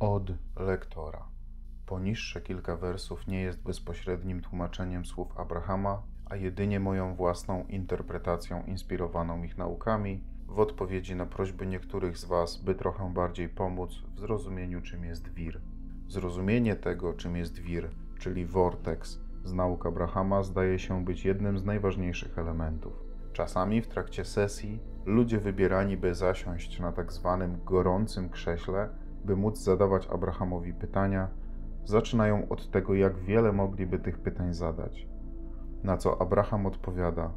Od lektora. Poniższe kilka wersów nie jest bezpośrednim tłumaczeniem słów Abrahama, a jedynie moją własną interpretacją inspirowaną ich naukami w odpowiedzi na prośby niektórych z Was, by trochę bardziej pomóc w zrozumieniu, czym jest wir. Zrozumienie tego, czym jest wir, czyli vortex, z nauk Abrahama zdaje się być jednym z najważniejszych elementów. Czasami w trakcie sesji ludzie wybierani, by zasiąść na tak zwanym gorącym krześle, by móc zadawać Abrahamowi pytania, zaczynają od tego, jak wiele mogliby tych pytań zadać. Na co Abraham odpowiada: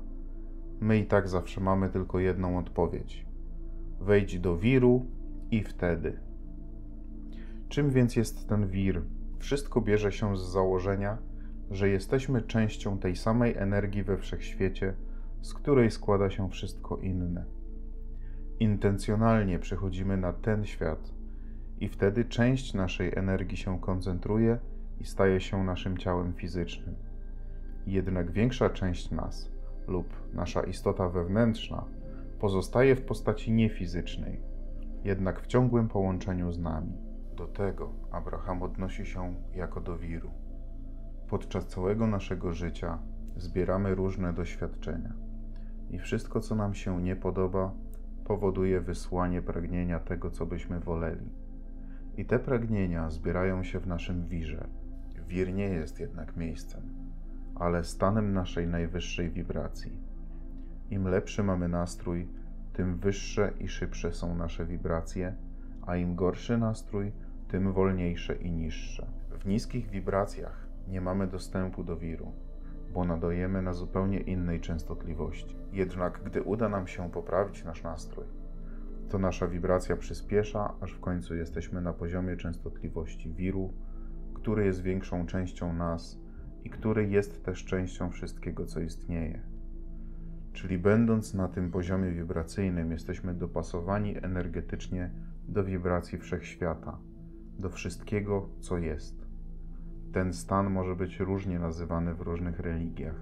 My i tak zawsze mamy tylko jedną odpowiedź. Wejdź do wiru i wtedy. Czym więc jest ten wir? Wszystko bierze się z założenia, że jesteśmy częścią tej samej energii we wszechświecie, z której składa się wszystko inne. Intencjonalnie przychodzimy na ten świat i wtedy część naszej energii się koncentruje i staje się naszym ciałem fizycznym. Jednak większa część nas lub nasza istota wewnętrzna pozostaje w postaci niefizycznej, jednak w ciągłym połączeniu z nami. Do tego Abraham odnosi się jako do wiru. Podczas całego naszego życia zbieramy różne doświadczenia i wszystko, co nam się nie podoba, powoduje wysłanie pragnienia tego, co byśmy woleli. I te pragnienia zbierają się w naszym wirze. Wir nie jest jednak miejscem, ale stanem naszej najwyższej wibracji. Im lepszy mamy nastrój, tym wyższe i szybsze są nasze wibracje, a im gorszy nastrój, tym wolniejsze i niższe. W niskich wibracjach nie mamy dostępu do wiru, bo nadajemy na zupełnie innej częstotliwości. Jednak gdy uda nam się poprawić nasz nastrój, to nasza wibracja przyspiesza, aż w końcu jesteśmy na poziomie częstotliwości wiru, który jest większą częścią nas i który jest też częścią wszystkiego, co istnieje. Czyli będąc na tym poziomie wibracyjnym, jesteśmy dopasowani energetycznie do wibracji wszechświata, do wszystkiego, co jest. Ten stan może być różnie nazywany w różnych religiach.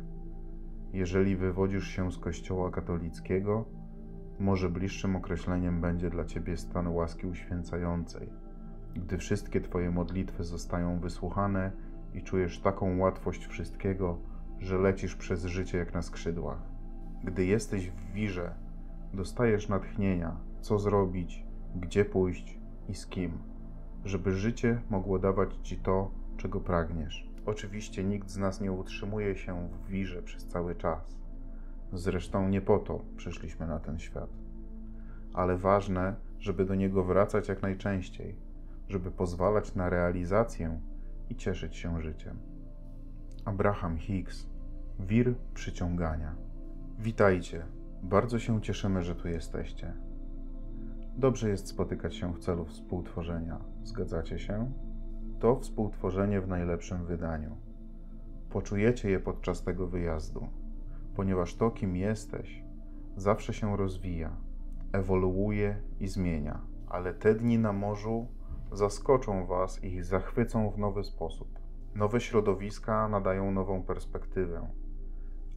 Jeżeli wywodzisz się z Kościoła katolickiego, może bliższym określeniem będzie dla ciebie stan łaski uświęcającej, gdy wszystkie twoje modlitwy zostają wysłuchane i czujesz taką łatwość wszystkiego, że lecisz przez życie jak na skrzydłach. Gdy jesteś w wirze, dostajesz natchnienia, co zrobić, gdzie pójść i z kim, żeby życie mogło dawać ci to, czego pragniesz. Oczywiście nikt z nas nie utrzymuje się w wirze przez cały czas. Zresztą nie po to przyszliśmy na ten świat. Ale ważne, żeby do niego wracać jak najczęściej, żeby pozwalać na realizację i cieszyć się życiem. Abraham Hicks, wir przyciągania. Witajcie, bardzo się cieszymy, że tu jesteście. Dobrze jest spotykać się w celu współtworzenia. Zgadzacie się? To współtworzenie w najlepszym wydaniu. Poczujecie je podczas tego wyjazdu, ponieważ to, kim jesteś, zawsze się rozwija, ewoluuje i zmienia, ale te dni na morzu zaskoczą Was i zachwycą w nowy sposób. Nowe środowiska nadają nową perspektywę,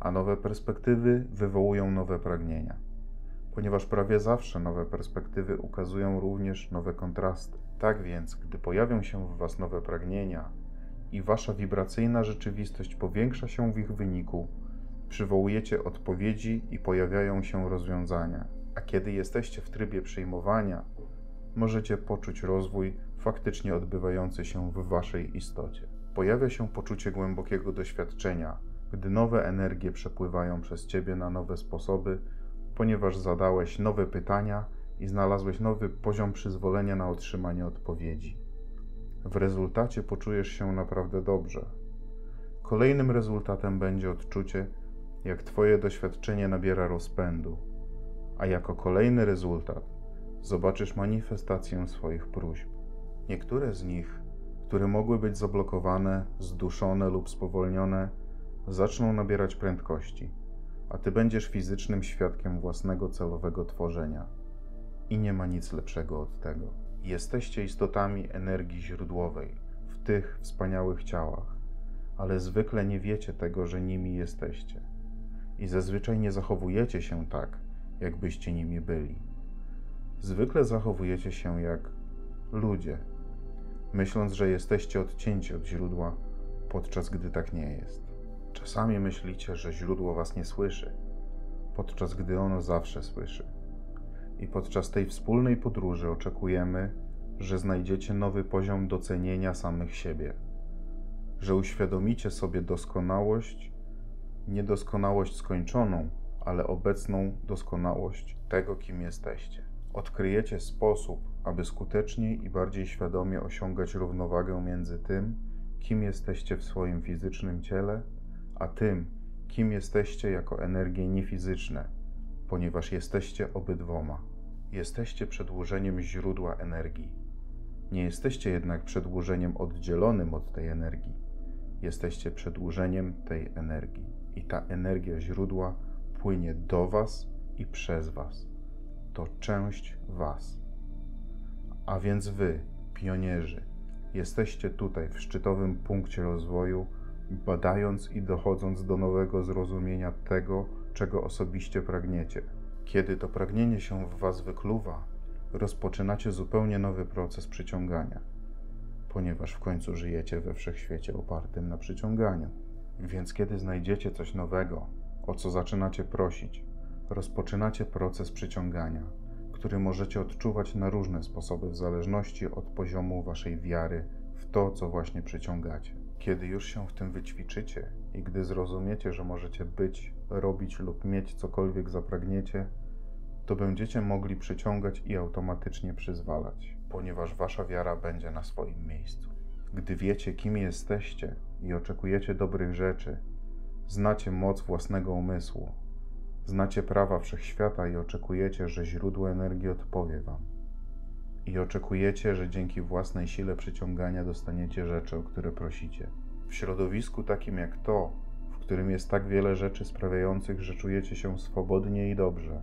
a nowe perspektywy wywołują nowe pragnienia, ponieważ prawie zawsze nowe perspektywy ukazują również nowe kontrasty. Tak więc, gdy pojawią się w Was nowe pragnienia i Wasza wibracyjna rzeczywistość powiększa się w ich wyniku, przywołujecie odpowiedzi i pojawiają się rozwiązania. A kiedy jesteście w trybie przyjmowania, możecie poczuć rozwój faktycznie odbywający się w Waszej istocie. Pojawia się poczucie głębokiego doświadczenia, gdy nowe energie przepływają przez Ciebie na nowe sposoby, ponieważ zadałeś nowe pytania i znalazłeś nowy poziom przyzwolenia na otrzymanie odpowiedzi. W rezultacie poczujesz się naprawdę dobrze. Kolejnym rezultatem będzie odczucie, jak Twoje doświadczenie nabiera rozpędu, a jako kolejny rezultat zobaczysz manifestację swoich próśb. Niektóre z nich, które mogły być zablokowane, zduszone lub spowolnione, zaczną nabierać prędkości, a Ty będziesz fizycznym świadkiem własnego celowego tworzenia. I nie ma nic lepszego od tego. Jesteście istotami energii źródłowej w tych wspaniałych ciałach, ale zwykle nie wiecie tego, że nimi jesteście. I zazwyczaj nie zachowujecie się tak, jakbyście nimi byli. Zwykle zachowujecie się jak ludzie, myśląc, że jesteście odcięci od źródła, podczas gdy tak nie jest. Czasami myślicie, że źródło was nie słyszy, podczas gdy ono zawsze słyszy. I podczas tej wspólnej podróży oczekujemy, że znajdziecie nowy poziom docenienia samych siebie, że uświadomicie sobie doskonałość, niedoskonałość skończoną, ale obecną doskonałość tego, kim jesteście. Odkryjecie sposób, aby skuteczniej i bardziej świadomie osiągać równowagę między tym, kim jesteście w swoim fizycznym ciele, a tym, kim jesteście jako energie niefizyczne, ponieważ jesteście obydwoma. Jesteście przedłużeniem źródła energii. Nie jesteście jednak przedłużeniem oddzielonym od tej energii. Jesteście przedłużeniem tej energii. I ta energia źródła płynie do Was i przez Was. To część Was. A więc Wy, pionierzy, jesteście tutaj w szczytowym punkcie rozwoju, badając i dochodząc do nowego zrozumienia tego, czego osobiście pragniecie. Kiedy to pragnienie się w Was wykluwa, rozpoczynacie zupełnie nowy proces przyciągania, ponieważ w końcu żyjecie we wszechświecie opartym na przyciąganiu. Więc kiedy znajdziecie coś nowego, o co zaczynacie prosić, rozpoczynacie proces przyciągania, który możecie odczuwać na różne sposoby w zależności od poziomu waszej wiary w to, co właśnie przyciągacie. Kiedy już się w tym wyćwiczycie i gdy zrozumiecie, że możecie być, robić lub mieć cokolwiek zapragniecie, to będziecie mogli przyciągać i automatycznie przyzwalać, ponieważ wasza wiara będzie na swoim miejscu. Gdy wiecie, kim jesteście i oczekujecie dobrych rzeczy, znacie moc własnego umysłu, znacie prawa wszechświata i oczekujecie, że źródło energii odpowie wam. I oczekujecie, że dzięki własnej sile przyciągania dostaniecie rzeczy, o które prosicie. W środowisku takim jak to, w którym jest tak wiele rzeczy sprawiających, że czujecie się swobodnie i dobrze,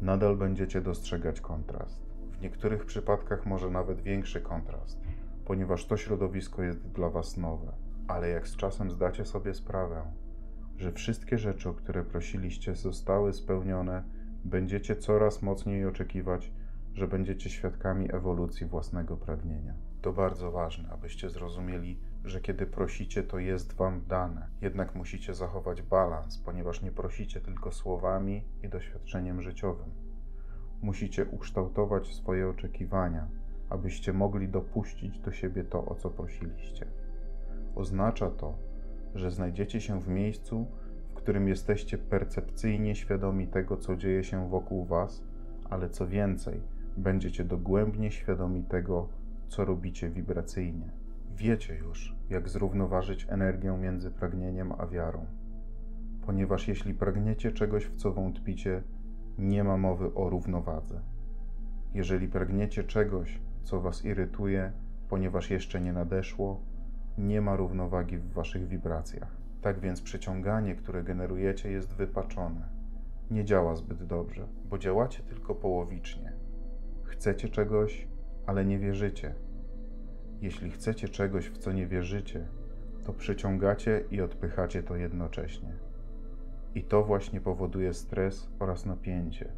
nadal będziecie dostrzegać kontrast. W niektórych przypadkach może nawet większy kontrast, ponieważ to środowisko jest dla Was nowe. Ale jak z czasem zdacie sobie sprawę, że wszystkie rzeczy, o które prosiliście, zostały spełnione, będziecie coraz mocniej oczekiwać, że będziecie świadkami ewolucji własnego pragnienia. To bardzo ważne, abyście zrozumieli, że kiedy prosicie, to jest Wam dane. Jednak musicie zachować balans, ponieważ nie prosicie tylko słowami i doświadczeniem życiowym. Musicie ukształtować swoje oczekiwania, abyście mogli dopuścić do siebie to, o co prosiliście. Oznacza to, że znajdziecie się w miejscu, w którym jesteście percepcyjnie świadomi tego, co dzieje się wokół Was, ale co więcej, będziecie dogłębnie świadomi tego, co robicie wibracyjnie. Wiecie już, jak zrównoważyć energię między pragnieniem a wiarą. Ponieważ jeśli pragniecie czegoś, w co wątpicie, nie ma mowy o równowadze. Jeżeli pragniecie czegoś, co was irytuje, ponieważ jeszcze nie nadeszło, nie ma równowagi w waszych wibracjach. Tak więc przyciąganie, które generujecie, jest wypaczone. Nie działa zbyt dobrze, bo działacie tylko połowicznie. Chcecie czegoś, ale nie wierzycie. Jeśli chcecie czegoś, w co nie wierzycie, to przyciągacie i odpychacie to jednocześnie. I to właśnie powoduje stres oraz napięcie.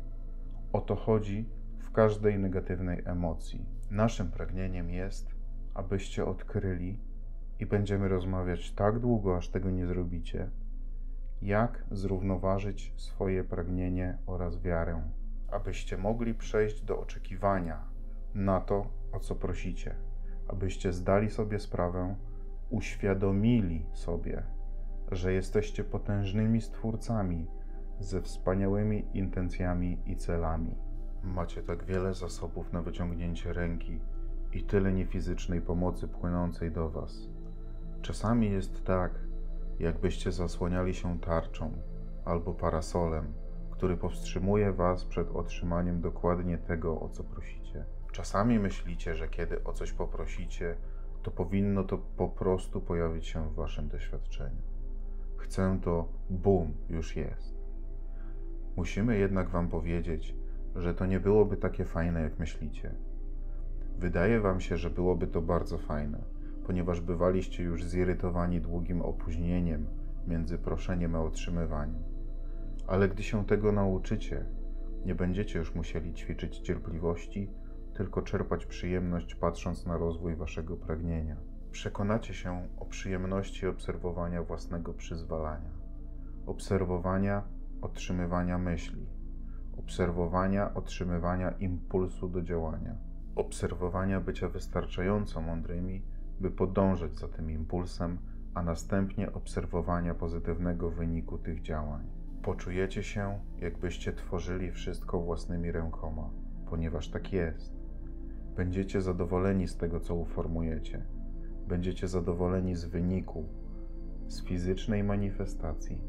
O to chodzi w każdej negatywnej emocji. Naszym pragnieniem jest, abyście odkryli, i będziemy rozmawiać tak długo, aż tego nie zrobicie, jak zrównoważyć swoje pragnienie oraz wiarę, abyście mogli przejść do oczekiwania na to, o co prosicie, abyście zdali sobie sprawę, uświadomili sobie, że jesteście potężnymi stwórcami ze wspaniałymi intencjami i celami. Macie tak wiele zasobów na wyciągnięcie ręki i tyle niefizycznej pomocy płynącej do Was. Czasami jest tak, jakbyście zasłaniali się tarczą albo parasolem, który powstrzymuje Was przed otrzymaniem dokładnie tego, o co prosicie. Czasami myślicie, że kiedy o coś poprosicie, to powinno to po prostu pojawić się w Waszym doświadczeniu. Chcę to, bum, już jest. Musimy jednak Wam powiedzieć, że to nie byłoby takie fajne, jak myślicie. Wydaje Wam się, że byłoby to bardzo fajne, ponieważ bywaliście już zirytowani długim opóźnieniem między proszeniem a otrzymywaniem. Ale gdy się tego nauczycie, nie będziecie już musieli ćwiczyć cierpliwości, tylko czerpać przyjemność patrząc na rozwój waszego pragnienia. Przekonacie się o przyjemności obserwowania własnego przyzwalania, obserwowania otrzymywania myśli, obserwowania otrzymywania impulsu do działania, obserwowania bycia wystarczająco mądrymi, by podążać za tym impulsem, a następnie obserwowania pozytywnego wyniku tych działań. Poczujecie się, jakbyście tworzyli wszystko własnymi rękoma, ponieważ tak jest. Będziecie zadowoleni z tego, co uformujecie. Będziecie zadowoleni z wyniku, z fizycznej manifestacji.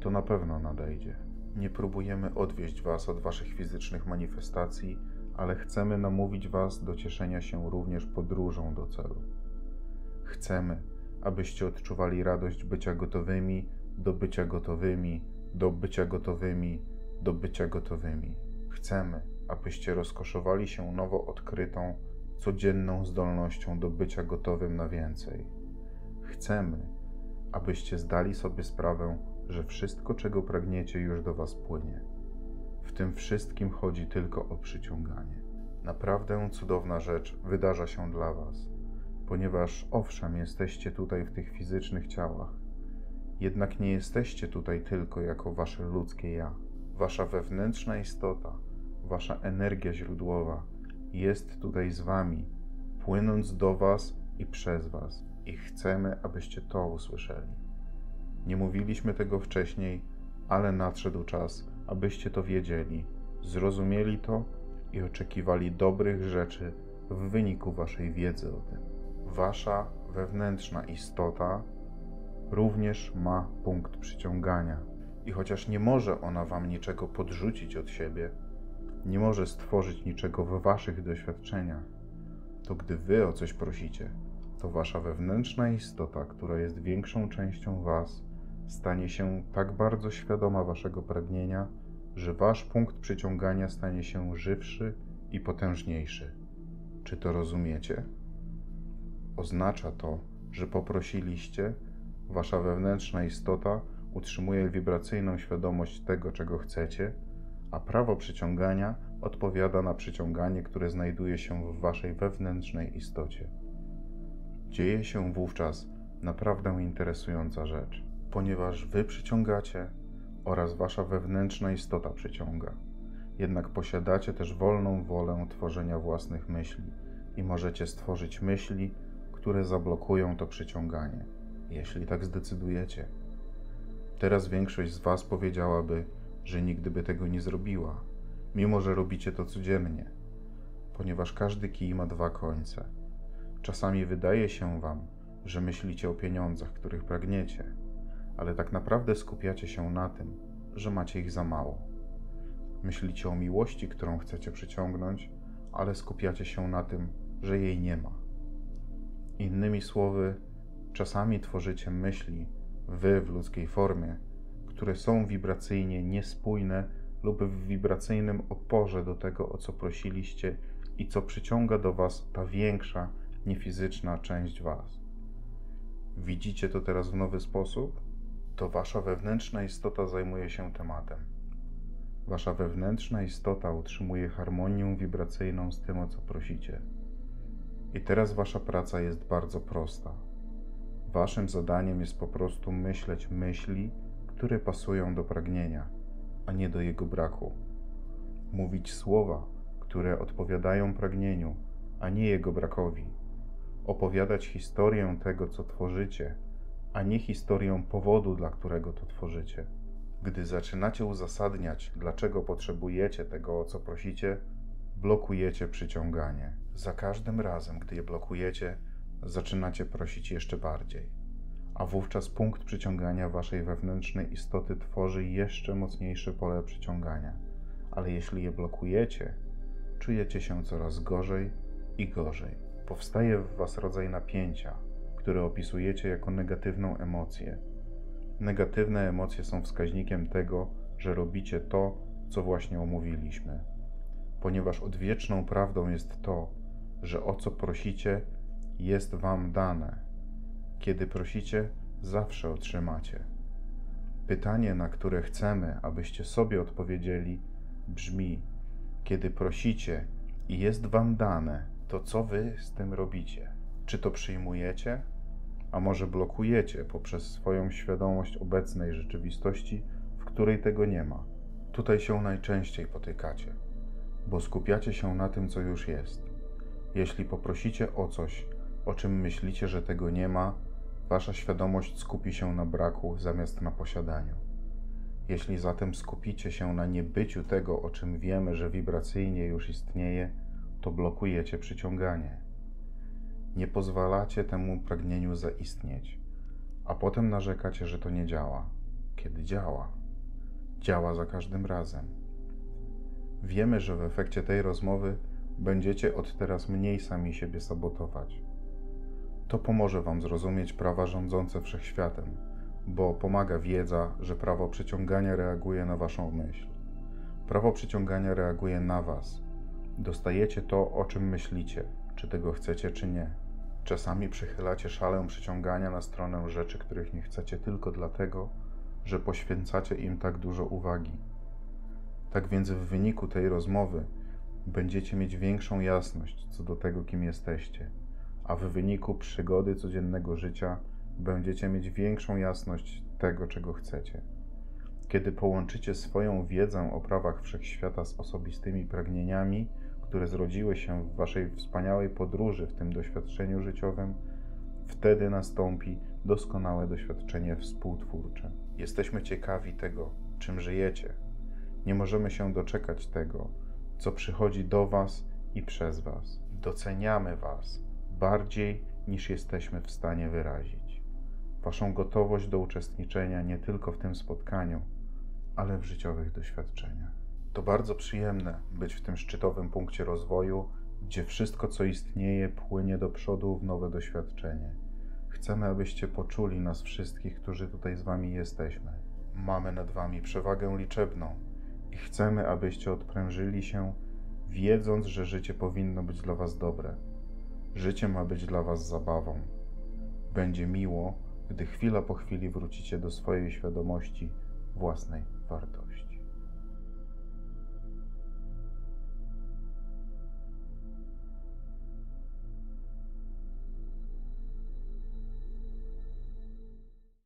To na pewno nadejdzie. Nie próbujemy odwieść Was od Waszych fizycznych manifestacji, ale chcemy namówić Was do cieszenia się również podróżą do celu. Chcemy, abyście odczuwali radość bycia gotowymi do bycia gotowymi, do bycia gotowymi, do bycia gotowymi. Chcemy, abyście rozkoszowali się nowo odkrytą, codzienną zdolnością do bycia gotowym na więcej. Chcemy, abyście zdali sobie sprawę, że wszystko, czego pragniecie, już do Was płynie. W tym wszystkim chodzi tylko o przyciąganie. Naprawdę cudowna rzecz wydarza się dla Was, ponieważ owszem, jesteście tutaj w tych fizycznych ciałach, jednak nie jesteście tutaj tylko jako Wasze ludzkie ja. Wasza wewnętrzna istota, Wasza energia źródłowa jest tutaj z Wami, płynąc do Was i przez Was. I chcemy, abyście to usłyszeli. Nie mówiliśmy tego wcześniej, ale nadszedł czas, abyście to wiedzieli, zrozumieli to i oczekiwali dobrych rzeczy w wyniku Waszej wiedzy o tym. Wasza wewnętrzna istota również ma punkt przyciągania. I chociaż nie może ona Wam niczego podrzucić od siebie, nie może stworzyć niczego w Waszych doświadczeniach, to gdy Wy o coś prosicie, to Wasza wewnętrzna istota, która jest większą częścią Was, stanie się tak bardzo świadoma Waszego pragnienia, że Wasz punkt przyciągania stanie się żywszy i potężniejszy. Czy to rozumiecie? Oznacza to, że poprosiliście, Wasza wewnętrzna istota utrzymuje wibracyjną świadomość tego, czego chcecie, a prawo przyciągania odpowiada na przyciąganie, które znajduje się w Waszej wewnętrznej istocie. Dzieje się wówczas naprawdę interesująca rzecz, ponieważ Wy przyciągacie oraz Wasza wewnętrzna istota przyciąga. Jednak posiadacie też wolną wolę tworzenia własnych myśli i możecie stworzyć myśli, które zablokują to przyciąganie jeśli tak zdecydujecie. Teraz większość z Was powiedziałaby, że nigdy by tego nie zrobiła, mimo że robicie to codziennie, ponieważ każdy kij ma dwa końce. Czasami wydaje się Wam, że myślicie o pieniądzach, których pragniecie, ale tak naprawdę skupiacie się na tym, że macie ich za mało. Myślicie o miłości, którą chcecie przyciągnąć, ale skupiacie się na tym, że jej nie ma. Innymi słowy, Czasami tworzycie myśli, wy w ludzkiej formie, które są wibracyjnie niespójne lub w wibracyjnym oporze do tego, o co prosiliście i co przyciąga do Was ta większa, niefizyczna część Was. Widzicie to teraz w nowy sposób? To Wasza wewnętrzna istota zajmuje się tematem. Wasza wewnętrzna istota utrzymuje harmonię wibracyjną z tym, o co prosicie. I teraz Wasza praca jest bardzo prosta Waszym zadaniem jest po prostu myśleć myśli, które pasują do pragnienia, a nie do jego braku. Mówić słowa, które odpowiadają pragnieniu, a nie jego brakowi. Opowiadać historię tego, co tworzycie, a nie historię powodu, dla którego to tworzycie. Gdy zaczynacie uzasadniać, dlaczego potrzebujecie tego, o co prosicie, blokujecie przyciąganie. Za każdym razem, gdy je blokujecie, zaczynacie prosić jeszcze bardziej, a wówczas punkt przyciągania waszej wewnętrznej istoty tworzy jeszcze mocniejsze pole przyciągania. Ale jeśli je blokujecie, czujecie się coraz gorzej i gorzej. Powstaje w was rodzaj napięcia, które opisujecie jako negatywną emocję. Negatywne emocje są wskaźnikiem tego, że robicie to, co właśnie omówiliśmy. Ponieważ odwieczną prawdą jest to, że o co prosicie, jest Wam dane. Kiedy prosicie, zawsze otrzymacie. Pytanie, na które chcemy, abyście sobie odpowiedzieli, brzmi: Kiedy prosicie, i jest Wam dane, to co Wy z tym robicie? Czy to przyjmujecie, a może blokujecie poprzez swoją świadomość obecnej rzeczywistości, w której tego nie ma? Tutaj się najczęściej potykacie, bo skupiacie się na tym, co już jest. Jeśli poprosicie o coś, o czym myślicie, że tego nie ma, wasza świadomość skupi się na braku zamiast na posiadaniu. Jeśli zatem skupicie się na niebyciu tego, o czym wiemy, że wibracyjnie już istnieje, to blokujecie przyciąganie. Nie pozwalacie temu pragnieniu zaistnieć, a potem narzekacie, że to nie działa, kiedy działa. Działa za każdym razem. Wiemy, że w efekcie tej rozmowy będziecie od teraz mniej sami siebie sabotować. To pomoże Wam zrozumieć prawa rządzące wszechświatem, bo pomaga wiedza, że prawo przyciągania reaguje na Waszą myśl. Prawo przyciągania reaguje na Was. Dostajecie to, o czym myślicie, czy tego chcecie, czy nie. Czasami przychylacie szalę przyciągania na stronę rzeczy, których nie chcecie tylko dlatego, że poświęcacie im tak dużo uwagi. Tak więc w wyniku tej rozmowy będziecie mieć większą jasność co do tego, kim jesteście, a w wyniku przygody codziennego życia będziecie mieć większą jasność tego, czego chcecie. Kiedy połączycie swoją wiedzę o prawach wszechświata z osobistymi pragnieniami, które zrodziły się w waszej wspaniałej podróży w tym doświadczeniu życiowym, wtedy nastąpi doskonałe doświadczenie współtwórcze. Jesteśmy ciekawi tego, czym żyjecie. Nie możemy się doczekać tego, co przychodzi do Was i przez Was. Doceniamy Was bardziej niż jesteśmy w stanie wyrazić. Waszą gotowość do uczestniczenia nie tylko w tym spotkaniu, ale w życiowych doświadczeniach. To bardzo przyjemne być w tym szczytowym punkcie rozwoju, gdzie wszystko, co istnieje, płynie do przodu w nowe doświadczenie. Chcemy, abyście poczuli nas wszystkich, którzy tutaj z Wami jesteśmy. Mamy nad Wami przewagę liczebną i chcemy, abyście odprężyli się, wiedząc, że życie powinno być dla Was dobre. Życie ma być dla Was zabawą. Będzie miło, gdy chwila po chwili wrócicie do swojej świadomości własnej wartości.